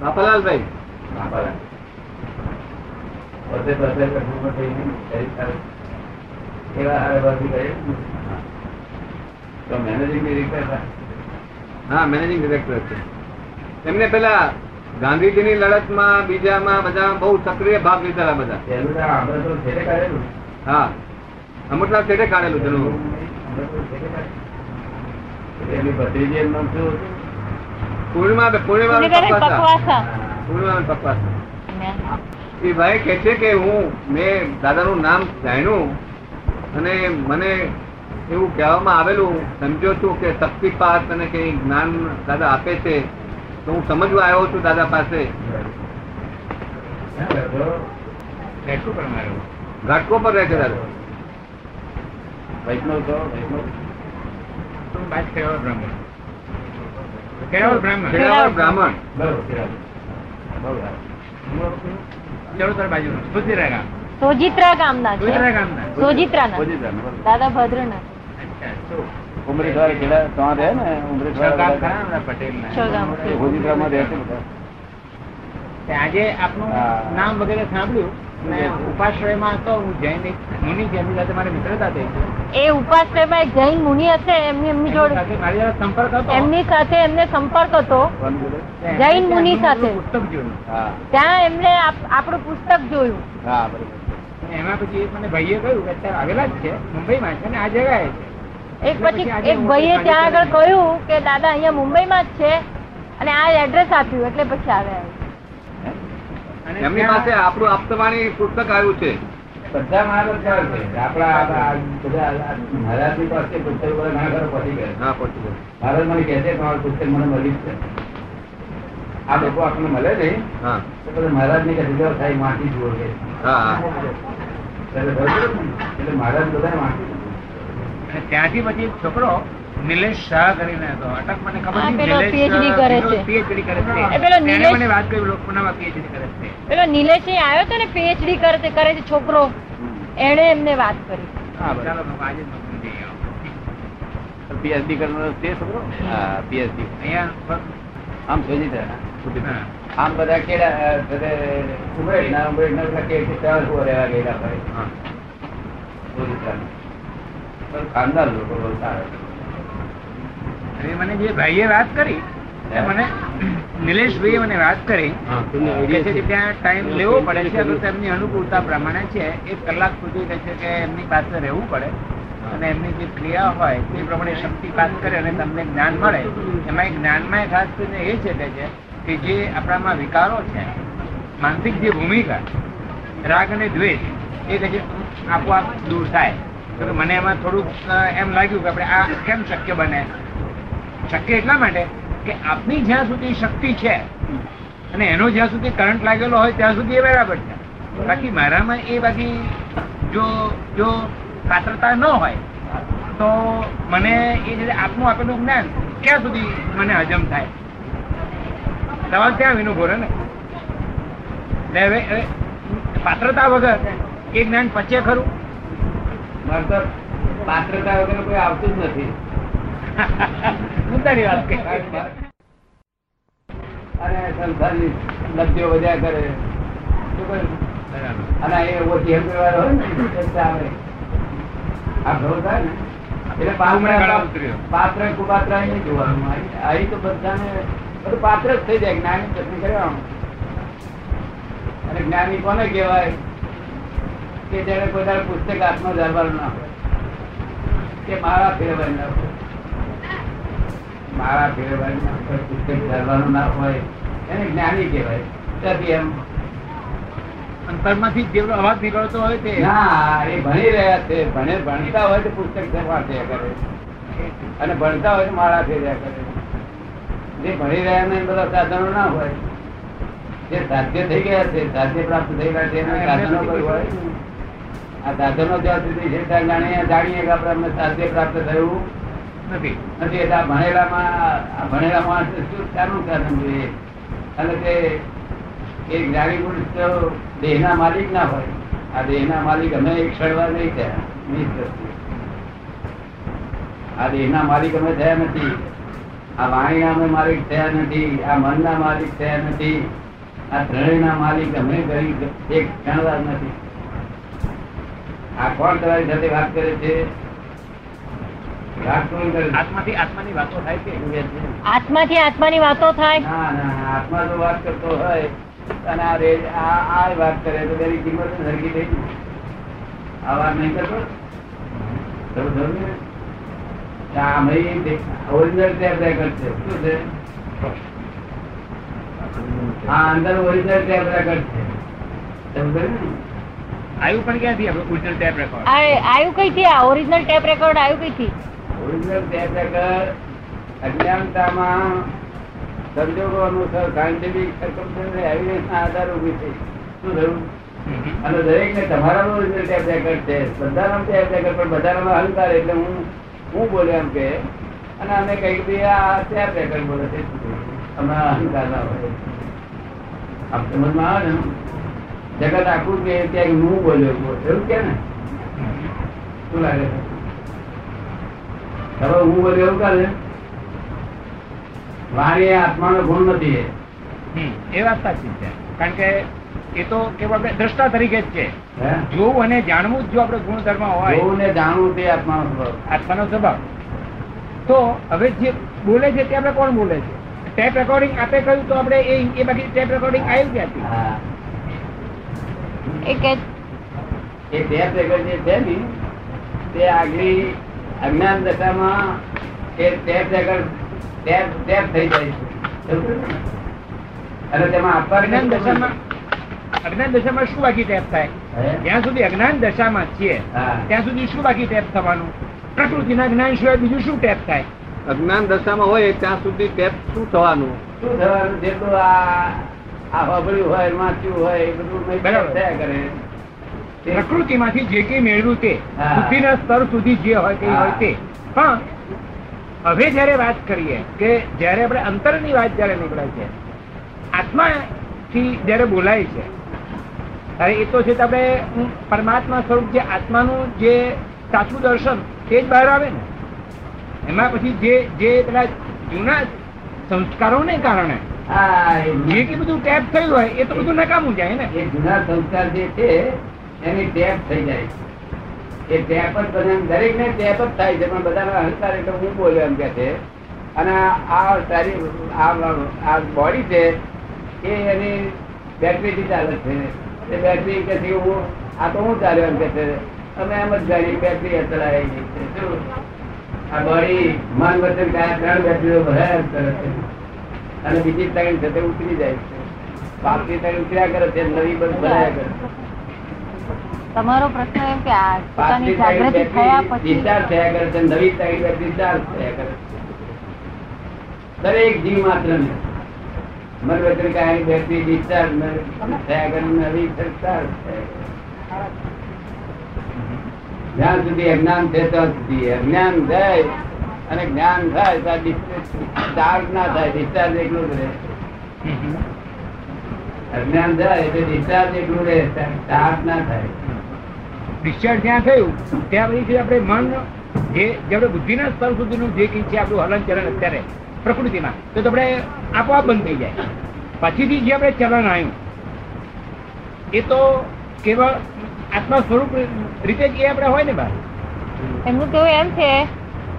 બાપાલાલભાઈ. હા managing director છે. એમને પેલા ગાંધીજીની લડતમાં બીજામાં બધા બહુ સક્રિય ભાગ લીધેલા બધા. હા. અમૃતલાલ છેડે કાઢેલું તેનું. ભત્રીજી એનું નામ શું હતું? પૂર્ણિમા પૂર્ણિમા પકવાસા. પૂર્ણિમા પપ્પા એ ભાઈ કે છે કે હું મેં દાદાનું નામ જાણ્યું અને મને એવું કહેવામાં આવેલું સમજો છું કે શક્તિપાત અને કઈ જ્ઞાન દાદા આપે છે તો હું સમજવા આવ્યો છું દાદા પાસે. ઘાટકો પર રહે છે દાદા. વૈષ્ણવ તો વૈષ્ણવ. કેવળ બ્રાહ્મણ. ખેડાવળ બ્રાહ્મણ. બરોબર બ્રાહ્મણ સોજિત્રા ગામના સોજિત્રાના. દાદા ભદ્રના. અચ્છા. શું ઉમરેઠવાળા ત્યાં રહે ને? ઉમરેશ્વર પટેલ પોજીત્રામાં રહે છે બધા. આજે આપનું નામ વગેરે સાંભળ્યું ઉપાશ્રયમાં હતો હું જૈન મુનિ છે સાથે મારી મિત્રતા થઈ એ ઉપાશ્રયમાં એક જૈન મુનિ હશે એમની એમની એમની જોડે મારી સાથે સંપર્ક હતો? એમની સાથે એમને સંપર્ક હતો. કોણ બોલે? તે જૈન મુનિ સાથે. પુસ્તક જોયું. ત્યાં એમને આપણું પુસ્તક જોયું. હા બરોબર. એમાં પછી મને ભાઈએ કહ્યું કે અત્યારે આવેલા જ છે મુંબઈમાં છે ને આ જગ્યાએ છે. એક પછી એક ભાઈએ ત્યાં આગળ કહ્યું કે દાદા અહીંયા મુંબઈમાં જ છે. અને આ એડ્રેસ આપ્યું એટલે પછી આવ્યા અને એમની પાસે આપણું આપતવાણી પુસ્તક આવ્યું છે. બધા મહારાજ છે. આપણા આ- આ બધા આ પાસે પુસ્તક ઘણા ખરા પતી ગયા. હા પહોંચી ગયું. મહારાજ મને કહે છે કે પુસ્તક મને મળી છે. આ લોકો આપણને મળે નહીં. હા. તો બધા મહારાજની કહે છે થાય માટી જુઓ કે. હા એટલે મહારાજ બધા અને ત્યાંથી પછી છોકરો નિલેશ શાહ કરીને હતો. અટક મને ખબર નહીં નિલેશ કરે છે. પીએચડી કરે છે. પેલો નિલેશ- મને વાત કરી લોકપુનામાં પીએચડી કરે છે. પેલો નિલેશ એ આવ્યો તો ને પીએચડી કરે છે કરે છે છોકરો. એણે એમને વાત કરી. હા ચાલો આજે. પીએચડી કરવાનો તે છોકરો? હા પીએચડી અહીંયા આમ સોજી થાય. આમ બધા કેડા અ, બધે ઉમરેઠના ઉમરેઠના બધા કે કે ચાર ઊભો રહેવા ગયેલા ભાઈ. હા. પણ ખાનદાર લોકો બહુ સારા મને જે ભાઈએ વાત કરી મને નિલેશભાઈએ મને વાત કરી કે ત્યાં ટાઈમ લેવો પડે છે તો તેમની અનુકૂળતા પ્રમાણે છે. એક કલાક સુધી કહે છે કે એમની પાસે રહેવું પડે અને એમની જે ક્રિયા હોય તે પ્રમાણે શક્તિપાત કરે અને તમને જ્ઞાન મળે. એમાં એક જ્ઞાનમાં ખાસ કરીને એ છે કે છે કે જે આપણામાં વિકારો છે માનસિક જે ભૂમિકા રાગ અને દ્વેષ એ કહે આપોઆપ દૂર થાય. તો મને એમાં થોડુંક એમ લાગ્યું કે આપણે આ કેમ શક્ય બને? શક્ય એટલા માટે કે આપની જ્યાં સુધી શક્તિ છે અને એનો જ્યાં સુધી કરંટ લાગેલો હોય ત્યાં સુધી એ બરાબર છે. બાકી મારામાં એ બાકી જો જો પાત્રતા ન હોય, તો મને એ જે આપનું આપેલું જ્ઞાન ક્યાં સુધી મને હજમ થાય? સવાલ ત્યાં વિનું ભોરે ને? એટલે હવે પાત્રતા વગર એ જ્ઞાન પચે ખરું? પાત્રતા વગર કોઈ આવતું જ નથી. મુદ્દાની વાત કહી. અને સંસારની લબ્ધિઓ વધ્યા કરે. કરે? અને એ ઓછી એમ કરવા હોય ને આવે. આ ભરો થાય ને? એટલે પાત્ર પાત્ર કુપાત્ર નહીં જોવાનું. અહીં તો બધાને બધું પાત્ર જ થઈ જાય જ્ઞાની ચટણી કરવાનું અને જ્ઞાની કોને કહેવાય? કે જેને કોઈ પુસ્તક હાથમાં ધરવાનું ના હોય. કે મારા ફેરવાય ના હોય. મારા ફેરવાય ના હોય પુસ્તક ધરવાનું ના હોય એને જ્ઞાની કહેવાય. ત્યાંથી એમ. અંતરમાંથી જેવડો અવાજ નીકળતો હોય તે. ના એ ભણી રહ્યા છે. ભણે ભણતા હોય તો પુસ્તક વાંચ્યા કરે. અને ભણતા હોય તો માળા ફેર્યા કરે. જે ભણી રહ્યા ને બધા સાધનો ના હોય. જે સાધ્ય થઈ ગયા છે સાધ્ય પ્રાપ્ત થઈ ગયા છે એના સાધનો કોઈ હોય? આ સાધનો જ્યાં સુધી છે ત્યાં જાણીએ જાણીએ કે આપણે સાધ્ય પ્રાપ્ત થયું. નથી. નથી એટલે ભણેલામાં ભણેલા માણસ શું ચાલુ સાધન જોઈએ અને તે એ જ્ઞાની પુરુષ તો દેહના માલિક ના હોય. આ દેહના માલિક અમે એક ક્ષણવાર નહીં થયા. દ્રષ્ટિએ. આ દેહના માલિક અમે થયા નથી. આ વાણીના અમે માલિક થયા નથી. આ મનના માલિક થયા નથી. આ ત્રણેયના માલિક અમે કરી એક ક્ષણવાર નથી. આ કોણ તમારી સાથે વાત કરે છે? આત્માથી આત્માની વાતો થાય છે આત્માથી આત્માની વાતો થાય? ના ના ના, આત્મા જો વાત કરતો હોય અને આ રે આ આ વાત કરે તો તેની કિંમત સરખી થઈ આ વાત નહીં કરતો? તમે સમજો ને? આ અમે ઓરિજિનલ ટેપ રેકર્ડ છે. શું છે? હા અંદર ઓરિજિનલ ટેપ રેકર્ડ છે? આવ્યું પણ ક્યાંથી? આપણે ઓરિજિનલ ટેપ રેકોર્ડ આવ્યું કઈ થી આ ઓરિજિનલ ટેપ રેકોર્ડ આવ્યું કઈ થી ઓરિજિનલ ટેપ રેકર્ડ અજ્ઞાનતામાં સંજોગો અનુસાર સાયન્ટિફિક સર્કમસ્ટન્સ એવિડન્સના આધારે ઊભી થઈ. શું થયું? અને દરેક તમારાનો original ટેપ રેકર્ડ છે. બધાનો ટેપ રેકર્ડ પણ બધાનામાં અહંકાર એટલે હું હું બોલે એમ કે અને અમે કંઈક બી આ ટેપ રેકર્ડ બોલે છે. અમે અહંકાર ના હોય. આપ સમજમાં આવે ને જગત આખું કે ત્યાં હું બોલ્યો એવું કે ને? શું લાગે છે? હવે હું બોલ્યો એવું કરે? વાણી આત્માનો ગુણ નથી એ. વાત સાચી છે. કારણ કે એ તો કેવળ આપણે દ્રષ્ટા તરીકે જ છે. જોવું અને જાણવું જ જો આપણે ગુણધર્મ હોય. જોવું ને જાણવું તે આત્માનો સ્વભાવ. આત્માનો સ્વભાવ. તો હવે જે બોલે છે તે આપણે કોણ બોલે છે? ટેપ રેકોર્ડિંગ આપે કહ્યું તો આપણે એ એ બાકી ટેપ રેકોર્ડિંગ આવ્યું ક્યાંથી? એ ટેપ રેકોર્ડિંગ જે છે ને તે આગલી અજ્ઞાન દશામાં એ ટેપ રેકર્ડ ટેપ ટેપ થઈ જાય છે. અને તેમાં આપવાની અજ્ઞાન દશામાં અજ્ઞાન દશામાં શું બાકી ટેપ થાય? જ્યાં સુધી અજ્ઞાન દશામાં છીએ ત્યાં સુધી શું બાકી ટેપ થવાનું? પ્રકૃતિના જ્ઞાન સિવાય બીજું શું ટેપ થાય? અજ્ઞાન દશામાં હોય ત્યાં સુધી ટેપ શું થવાનું? શું થવાનું? જેટલું આ આ હોબળ્યું હોય વાંચ્યું હોય એ બધું મેં બરાબર. થયા કરે. પ્રકૃતિમાંથી જે કઈ મેળવ્યું તે બુદ્ધિના સ્તર સુધી જે હોય તે હોય તે. પણ હવે જયારે વાત કરીએ કે જયારે આપણે અંતરની વાત જયારે નીકળે છે આત્માથી જયારે બોલાય છે ત્યારે એ તો છે આપણે પરમાત્મા સ્વરૂપ જે આત્માનું જે સાચું દર્શન તે જ બહાર આવે ને. એમાં પછી જે જે પેલા જૂના સંસ્કારોને કારણે જે કે બધું ટેપ થયું હોય એ તો બધું નકામું જાય ને. જૂના સંસ્કાર જે છે એની ટેપ થઈ જાય. એ ટેપ જ બધા દરેક ને ટેપ જ થાય છે, પણ બધાનો અહંકાર એટલે હું બોલ્યો એમ કે છે. અને આ તારી આ બોડી છે, એ એની બેટરી થી ચાલે છે. એ બેટરી કે છે હું આ તો હું ચાલ્યો એમ કે છે. અમે એમ જ જાણી બેટરી ચલાવી ગઈ છે. શું? આ બોડી મન કાયા ત્રણ બેટરીઓ ભરાયા કરે છે. અને બીજી ત્રણ છે તે ઉતરી જાય છે. પાપની ત્રણ ઉતર્યા કરે છે, નવી બસ ભરાયા કરે છે. તમારો પ્રશ્ન એમ કે આ પોતાની જાગૃતિ થયા પછી વિચાર થયા કરે છે નવી તારીખ વિચાર થયા કરે છે. દરેક જીવ માત્ર ને. મન વચન કાયાની બેટરી વિચાર થયા કરે નવી ચાર્જ જ્યાં સુધી અજ્ઞાન છે ત્યાં સુધી. અજ્ઞાન જાય અને જ્ઞાન થાય ત્યાં ડિસ્ચાર્જ ના થાય ડિસ્ચાર્જ એકલું જ રહે. અજ્ઞાન જાય એટલે ડિસ્ચાર્જ એકલું રહે ચાર્જ ના થાય. ડિસ્ચાર્જ જ્યાં થયું, ત્યાં પછી આપણે મન, જે જે બુદ્ધિના સ્તર સુધીનું જે કંઈ છે આપણું હલન ચલન અત્યારે પ્રકૃતિમાં, તો આપણે આપોઆપ બંધ થઈ જાય. પછીથી જે આપણે ચલણ આવ્યું એ તો કેવળ આત્મા સ્વરૂપ રીતે જ એ આપણે હોય ને બહાર એમનું કેવું એમ છે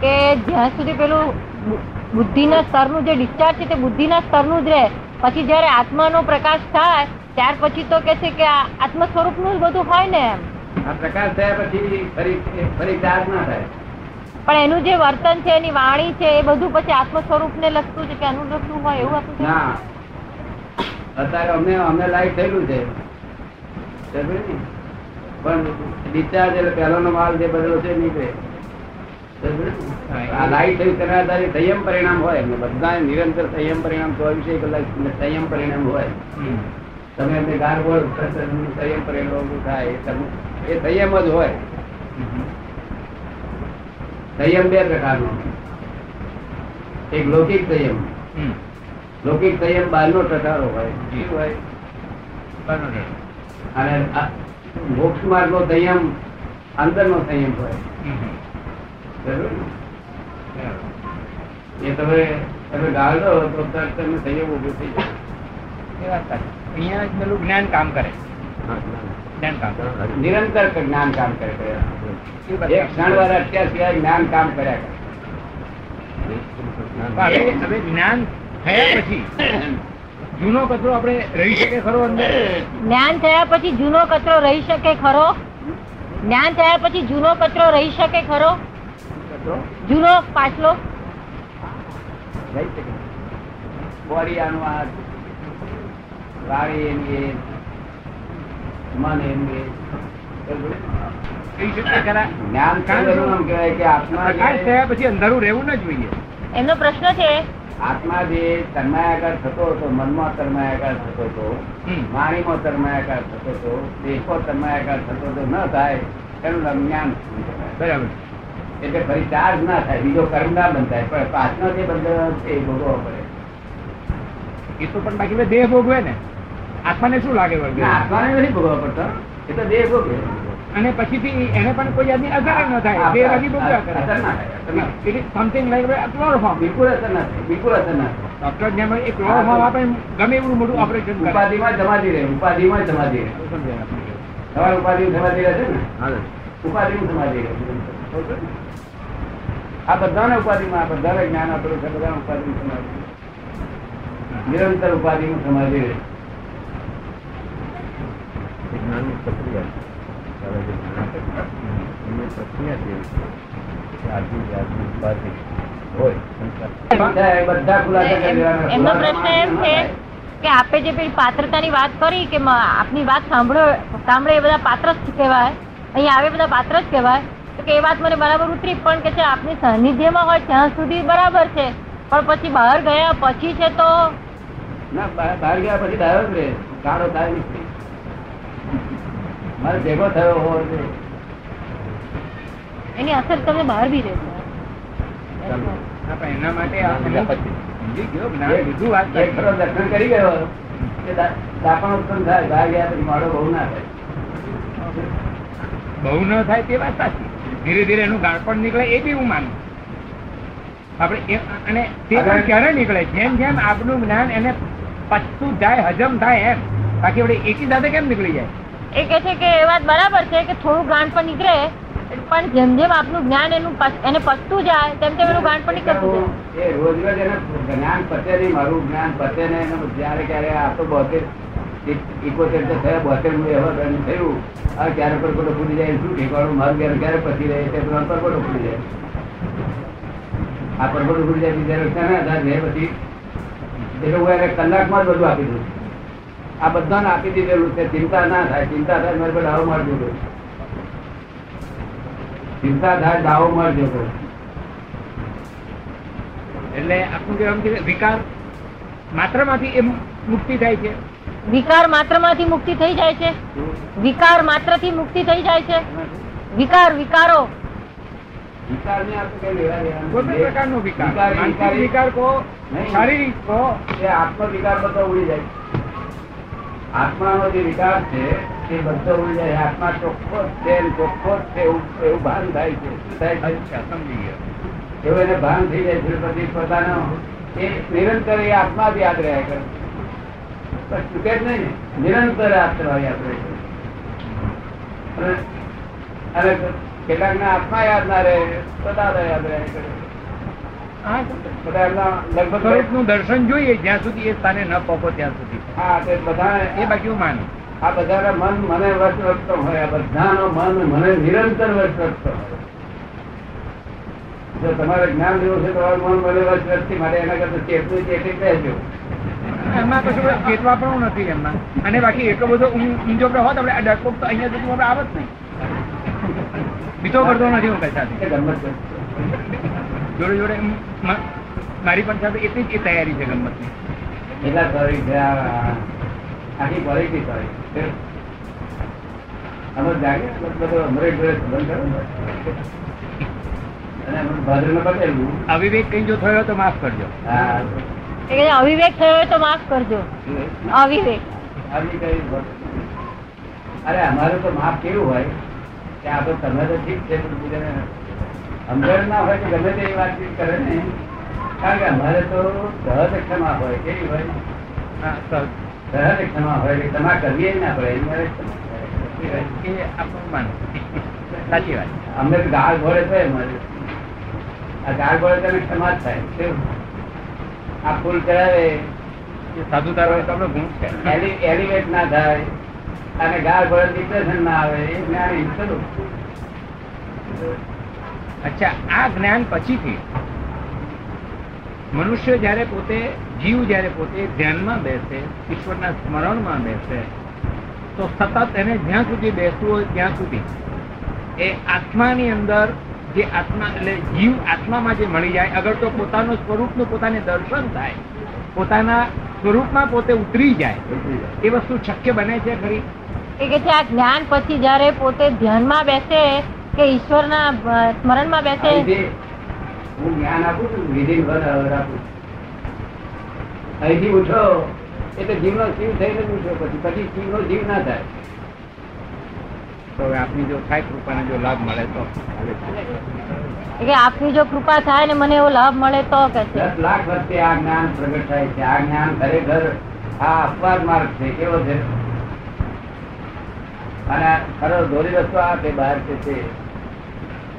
કે જ્યાં સુધી પેલું બુ- બુદ્ધિના સ્તરનું જે ડિસ્ચાર્જ છે તે બુદ્ધિના સ્તરનું જ રહે. પછી જ્યારે આત્માનો પ્રકાશ થાય, ત્યાર પછી તો કે છે કે આત્મ સ્વરૂપનું જ બધું હોય ને એમ. આ પ્રકાશ થયા પછી ફરી ફરી ચાર્જ ના થાય. પણ એનું જે વર્તન છે એની વાણી છે એ બધું પછી આત્મ સ્વરૂપને લગતું છે કે અનુલગતું હોય એવું હતું ના. અત્યારે અમને અમને લાઈટ થયેલું છે. પણ ડિસ્ચાર્જ એટલે પહેલાનો માલ જે બદલો છે નીકળે. આ લાઈટ થયું તેના આધારે સંયમ પરિણામ હોય. બધા નિરંતર સંયમ પરિણામ ચોવીસે કલાક સંયમ પરિણામ હોય. તમે એમને ગાર બોલ સંયમ ઊભું થાય એ સંયમ જ હોય. સંયમ બે પ્રકારનો એક લૌકિક સંયમ. લૌકિક સંયમ બહારનો ટટારો હોય. શું હોય? અને મોક્ષ માર્ગ નો સંયમ અંદરનો સંયમ હોય. ને? એ તમે તમે ગાળો તો તમે સંયમ ઊભો થઈ જાય. એ વાત. અહીંયા જ પેલું જ્ઞાન કામ કરે. જ્ઞાન. કામ કરે. નિરંતર જ્ઞાન કામ કરે કરે. એક ક્ષણ વાર અત્યાર સિવાય જ્ઞાન કામ કર્યા કરે. હવે હવે જ્ઞાન થયા પછી જૂનો કચરો આપણે રહી શકે ખરો અંદર? જ્ઞાન થયા પછી જૂનો કચરો રહી શકે ખરો? જ્ઞાન થયા પછી જૂનો કચરો રહી શકે ખરો? જૂનો પાછલો? રહી શકે. બોડી આનું આ વાણી એની એ મન એનું એ બરોબર? રહી શકે ખરા? જ્ઞાન થયેલું એમ કહેવાય કે આત્મા થયા પછી અંધારું રહેવું ન જોઈએ. એમનો પ્રશ્ન છે. આત્મા જે તન્માયાકાર થતો હતો મનમાં તન્માયાકાર થતો હતો વાણીમાં તન્માયાકાર થતો હતો દેશમાં તન્માયાકાર થતો હતો ન થાય એનું જ્ઞાન બરાબર. એટલે ફરી ચાર્જ ના થાય બીજો કર્મ ના બંધાય પણ પાછળ જે બંધન છે એ ભોગવવો પડે. એ તો પણ બાકી દેહ ભોગવે ને. આત્માને શું લાગે ના, વળગે આત્માને નથી ભોગવવા પડતો. એ તો દેહ ભોગવે અને પછીથી એને પણ કોઈ જાતની અસર ન થાય. દેહ બાકી ભોગવ્યા કરે. ના ના થાય. સમથિંગ લાઈક ક્લોરોફોર્મ બિલકુલ અસર ના થાય બિલકુલ અસર ના ડોક્ટર જેમ એ ક્લોરોફોર્મ આપે એમ ગમે એવું મોટું ઓપરેશન કરે. ઉપાધિમાં સમાધિ રહે ઉપાધિમાં સમાધિ રહે. તમારે ઉપાધિ સમાધિ રહેશે ને? હા. ઉપાધિ સમાધિ રહે આ બધાને ઉપાધિમાં આ બધાને જ્ઞાન આપેલું છે બધા ઉપાધિ સમાધિ નિરંતર ઉપાધિ સમાધિ રહે. જ્ઞાનની પ્રક્રિયા ચાલે છે એની પ્રક્રિયા જેવી છે આજની જાતની ઉપાધિ હોય બધા બધા ખુલાસા એમનો પ્રશ્ન એમ છે કે આપે જે પેલી પાત્રતાની વાત કરી કે આપની વાત સાંભળો સાંભળે એ બધા પાત્ર જ કહેવાય. અહીંયા આવે બધા પાત્ર જ કહેવાય. તો કે એ વાત મને બરાબર ઉતરી પણ કે છે આપની સાનિધ્યમાં હોય ત્યાં સુધી બરાબર છે. પણ પછી બહાર ગયા પછી છે તો? ના બહાર ગયા પછી ડાયો જ રહે. કાળો થાય નહીં. મારે ભેગો થયો હોવો એની અસર તમે બહાર બી રહેશે. એના માટે દર્શન કરી ગયો. દાપણ ઉત્પન્ન થાય બહાર ગયા પછી માળો બહુ ના થાય. બહુ ન થાય તે વાત સાચી. ધીરે ધીરે એનું ગાળપણ નીકળે એ બી હું માનું. આપણે અને તે પણ ક્યારે નીકળે? જેમ જેમ આપનું જ્ઞાન એને પચતું જાય હજમ થાય એમ. બાકી આપણે એકી સાથે કેમ નીકળી જાય? એ કહે છે કે એ વાત બરાબર છે કે થોડું ગાંઠ પણ નીકળે પણ જેમ જેમ આપનું જ્ઞાન એનું પચ- એને પચતું જાય તેમ તેમ એનું ગાંઠ પણ નીકળતું જાય. એ રોજ રોજ એને જ્ઞાન પતે નહીં મારું જ્ઞાન પતે ને એનું જ્યારે ક્યારે આ તો બોતેર ઇકોતેર તો થયા બોતેરનું એવા ગણ થયું. આ ક્યારે પર કોટો ફૂટી જાય શું ઠેકાણું મારું ક્યારે ક્યારે પતી રહે તે પર કોટો ફૂટી જાય. આ પરબડું ફૂટી જાય બીજા રસ્તા ના ને પછી એટલે હું એને કલાકમાં જ બધું આપી દઉં. આ બધાને આપી દીધેલું છે. ચિંતા ના થાય. ચિંતા થાય મારે પર દાવો મારજો ચિંતા થાય દાવો મારજો એટલે આપણું કહેવાનું છે કે વિકાર માત્રમાંથી એ મુક્તિ થાય છે. વિકાર માત્રમાંથી મુક્તિ થઈ જાય છે. વિકાર માત્રથી મુક્તિ થઈ જાય છે. વિકાર વિકારો. વિકારની આપણે કઈ લેવા દેવાનું કોઈ પ્રકારનો વિકાર. વિકાર- કો કહો શારીરિક કહો. એ આત્મ વિકાર બધો ઉડી જાય આત્માનો જે વિકાસ છે તે બધો જાય આત્મા ચોખ્ખો છે ચોખ્ખો છે એવું ભાન થાય છે. એવું એને ભાન થઈ જાય છે પછી પોતાનો એ નિરંતર એ આત્મા જ યાદ રહ્યા કરે બસ ચૂકે જ નહીં નિરંતર આત્મા યાદ રહે છે. અને કેટલાક ના આત્મા યાદ ના રહે બધા યાદ રહ્યા કરે લગભગ દર્શન જોઈએ જ્યાં સુધી એ સ્થાને ન પહોંચો ત્યાં સુધી. હા તે બધા એ બાકી હું માનું. આ બધાના મન મને હોય આ બધાનો મન મને નિરંતર હોય. જો તમારે જ્ઞાન લેવું છે તમારું મન મને રખતી માટે એના કરતા ચેતવું ચેતી કહેજો એમાં કશું ચેતવા પણ નથી એમાં. અને બાકી એટલો બધો ઊં- ઊંચો હોત આપણે ડરપોક તો અહીંયા જતું આપણે આવત નહીં. બીજો કરતો નથી હું કઈ સાથે. જોડે જોડે મારી પણ સાથે એટલી જ તૈયારી છે ગમતની એટલા સોરી આ- આખી ક્વોલિટી સોરી અમે જાગે? બધો અમરેટ બંધ કરો અવિવેક કઈ જો થયો તો માફ કરજો. અવિવેક થયો તો માફ કરજો. અવિવેક? આવી અરે અમારું તો માફ કેવું હોય કે આ તમે તો ઠીક છે સમજણ ના હોય કે ગમે તે વાતચીત કરે ને કારણ કે અમારે તો સહજ ક્ષમા હોય કેવી હોય? સહજ. ક્ષમા હોય કે ક્ષમા કરીએ ના પડે સાચી વાત. અમે ગાળ ભોળે થાય અમારે આ ગાળ ભળે તો ક્ષમા જ થાય? આ ફૂલ કરાવે સાધુ તારો હોય તો આપણે ગુણ છે. એલિ- એલિવેટ ના થાય અને ગાળ ભરે ડિપ્રેશન ના આવે એ જ્ઞાન ખરું. અચ્છા આ જ્ઞાન પછીથી મનુષ્ય જ્યારે પોતે જીવ જ્યારે પોતે ધ્યાનમાં બેસે ઈશ્વરના સ્મરણમાં બેસે તો સતત એને જ્યાં સુધી બેસવું હોય ત્યાં સુધી એ આત્માની અંદર જે આત્મા એટલે જીવ આત્મામાં જે મળી જાય અગર તો પોતાનું સ્વરૂપનું પોતાને દર્શન થાય પોતાના સ્વરૂપમાં પોતે ઉતરી જાય એ વસ્તુ શક્ય બને છે ખરી? એ કે છે આ જ્ઞાન પછી જયારે પોતે ધ્યાનમાં બેસે કે ઈશ્વરના સ્મરણમાં બેસે હું જ્ઞાન આપું છું વિધિન વર અવર આપું અહીંથી ઉઠો એટલે જીવનો જીવ થઈને જ ઉઠો પછી પછી જીવનો જીવ ના થાય. તો આપની જો થાય કૃપાને જો લાભ મળે તો. એ આપની જો કૃપા થાય ને મને એવો લાભ મળે તો કે છે? દસ લાખ વર્ષે આ જ્ઞાન પ્રગટ થાય છે. આ જ્ઞાન ખરેખર આ અપવાદ માર્ગ છે કેવો છે? અને ખરો દોરી રસ્તો આ તે બહાર છે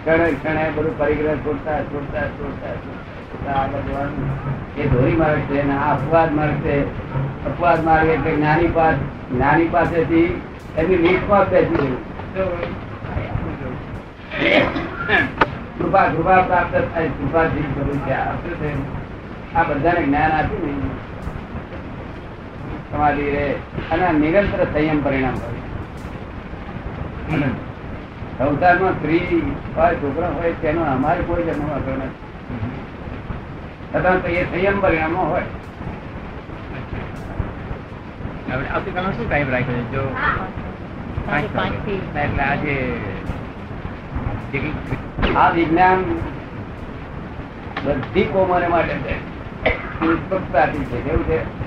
ક્ષણે ક્ષણે બધું પરિગ્રહ છોડતા છોડતા છોડતા આગળ જવાનું. એ ધોરી માર્ગ છે અને આ અપવાદ માર્ગ છે. અપવાદ માર્ગ એટલે જ્ઞાની પાસ, જ્ઞાની પાસેથી એની લીટમાં બેસી ગયું કૃપા કૃપા પ્રાપ્ત થાય કૃપાથી બધું છે. આ બધાને જ્ઞાન આપ્યું ને. સમાધિ રહે અને નિરંતર સંયમ પરિણામ હમ. સંસારમાં સ્ત્રી હોય છોકરા હોય તેનો અમારે કોઈ જન્મ વાંધો નથી. છતાં તો એ સંયમ પરિણામો હોય. હવે આવતીકાલનો શું ટાઈમ રાખ્યો છે? જો પાંચ પાંચથી. વાગે. એટલે આજે આ વિજ્ઞાન બધી કોમરે માટે છે. છે. કેવું છે?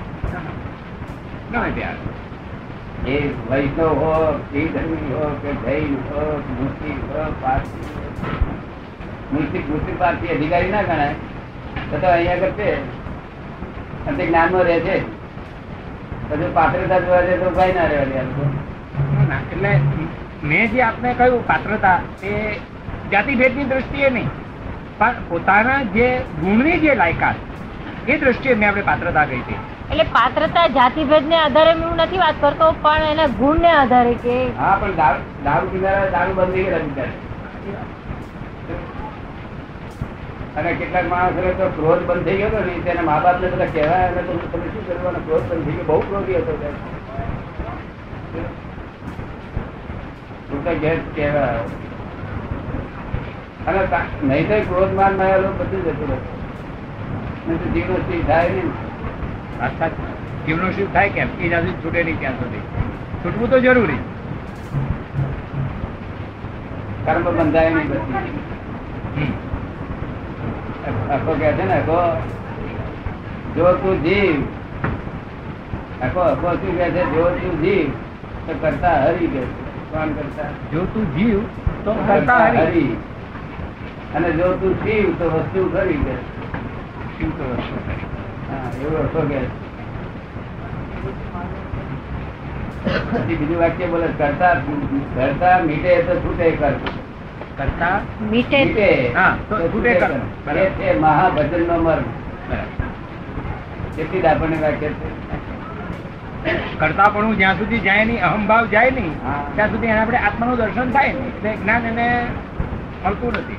ગમે ત્યાં એ વૈષ્ણવ હો ધર્મી હો કે જૈન હો મુસ્લિમ હો પારસી. મુસ્લિમ મુસ્લિમ પારસી અધિકારી ના ગણાય. તો તો અહીંયા આગળ છે. અને તે જ્ઞાનમાં રહે છે. પછી પાત્રતા જોવા જાય તો ભાઈ ના રહેવા. એટલે મેં જે આપને કહ્યું પાત્રતા એ જાતિભેદની દ્રષ્ટિએ નહીં. પણ પોતાના જે ગુણની જે લાયકાત, એ દ્રષ્ટિએ મેં આપણે પાત્રતા કહી હતી એટલે પાત્રતા જાતિભેદ ને આધારે હું નથી વાત કરતો, પણ એના ગુણ ને આધારે કે હા, પણ દારૂ પીનારા દારૂ બંધ ગયા બિચારા. અને કેટલાક માણસો તો ક્રોધ બંધ થઈ ગયો હતો ને તેના મા બાપ ને બધા કહેવાય, અને તો તમે શું કરવાનો ક્રોધ બંધ થઈ ગયો, બહુ ક્રોધી હતો ઘેર કહેવાય. અને નહીં તો ક્રોધ માનમાં બધું જતું નહીં તો જીવનો સ્થિર થાય નહીં અર્થાત જીવનો શું થાય કેમ? એ સુધી છૂટે નહીં ત્યાં સુધી. છૂટવું તો જરૂરી. કર્મ બંધાય નહીં આખો કે છે ને આખો જો તું જીવ આખો આખો શું કે છે? જો તું જીવ તો કરતા હરી કે કોણ કરતા? જો તું જીવ તો કરતા હરી. અને જો તું જીવ તો વસ્તુ ખરી કે શું તો વસ્તુ. હા. બીજું વાક્ય બોલે કરતા કરતા મીટે તો છૂટે કર કરતા મીટે હા, છૂટે કર. એ મહાભજન નો મર્મ. કેટલી આપણને વાક્ય છે કરતા પણ જ્યાં સુધી જાય નહીં અહમભાવ જાય નહીં હા. ત્યાં સુધી એને આપણે આત્માનું દર્શન થાય નહીં એટલે જ્ઞાન એને મળતું નથી